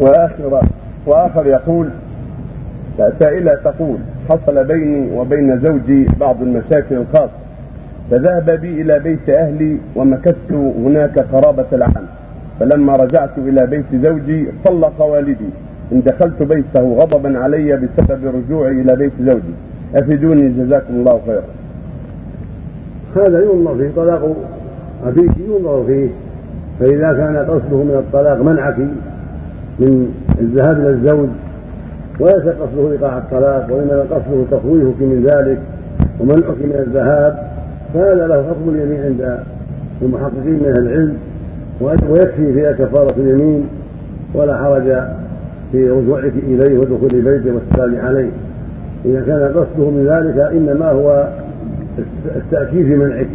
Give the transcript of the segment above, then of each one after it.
وآخر وآخر يقول سائلة تقول حصل بيني وبين زوجي بعض المشاكل الخاصة. فذهب بي إلى بيت أهلي ومكثت هناك قرابة العام. فلما رجعت إلى بيت زوجي طلق والدي. إن دخلت بيته غضبا علي بسبب رجوعي إلى بيت زوجي. أفيدوني جزاكم الله خيرا. هذا ينظر فيه طلاق أبيك ينظر فيه. فإذا كان قصده من الطلاق منعك من الذهاب إلى الزوج وليس قصده إيقاع الطلاق وإنما قصده تخويفك من ذلك ومنعك من الذهاب فهذا له حكم اليمين عند المحققين من أهل العلم ويكفي فيها كفارة اليمين ولا حرج في رجوعك إليه ودخول بيته والسلام عليه. إذا كان قصده من ذلك إنما هو التأكيد في منعك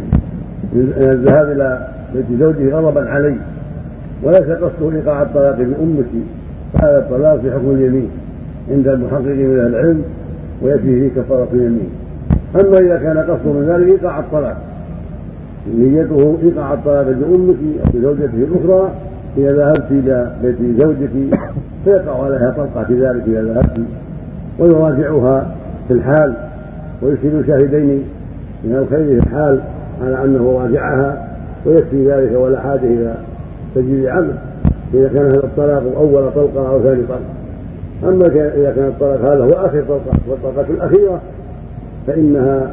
من الذهاب إلى بيت زوجه غضبا عليه. وليس قصده إيقاع الطلاق بأمك فهذا الطلاق في حكم اليمين عند المحققين من العلم ويكفي فيه كفارة اليمين. أما إذا كان قصده من ذلك إيقاع الطلاق نيته إيقاع الطلاق بأمك أو بزوجته الأخرى إذا ذهبت إلى بيت زوجك فيقع عليها طلقة في ذلك إذا ذهبت ويراجعها في الحال ويرسل شاهدين من الخير في الحال على أنه راجعها ويكفي ذلك ولا حاجة إلى تجديد عمل إذا كان هذا الطلاق أول طلقة أو ثاني طلقة. أما إذا كان الطلاق هذا هو آخر طلقة والطلقة الأخيرة فإنها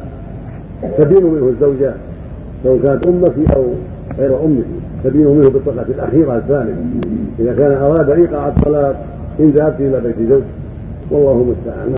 تبين منه الزوجة سواء كانت أمك أو غير أمك تبين منه بالطلقة الأخيرة الثانية. إذا كان أراد إيقاع الطلاق إن ذهبت إلى بيت زوج والله المستعان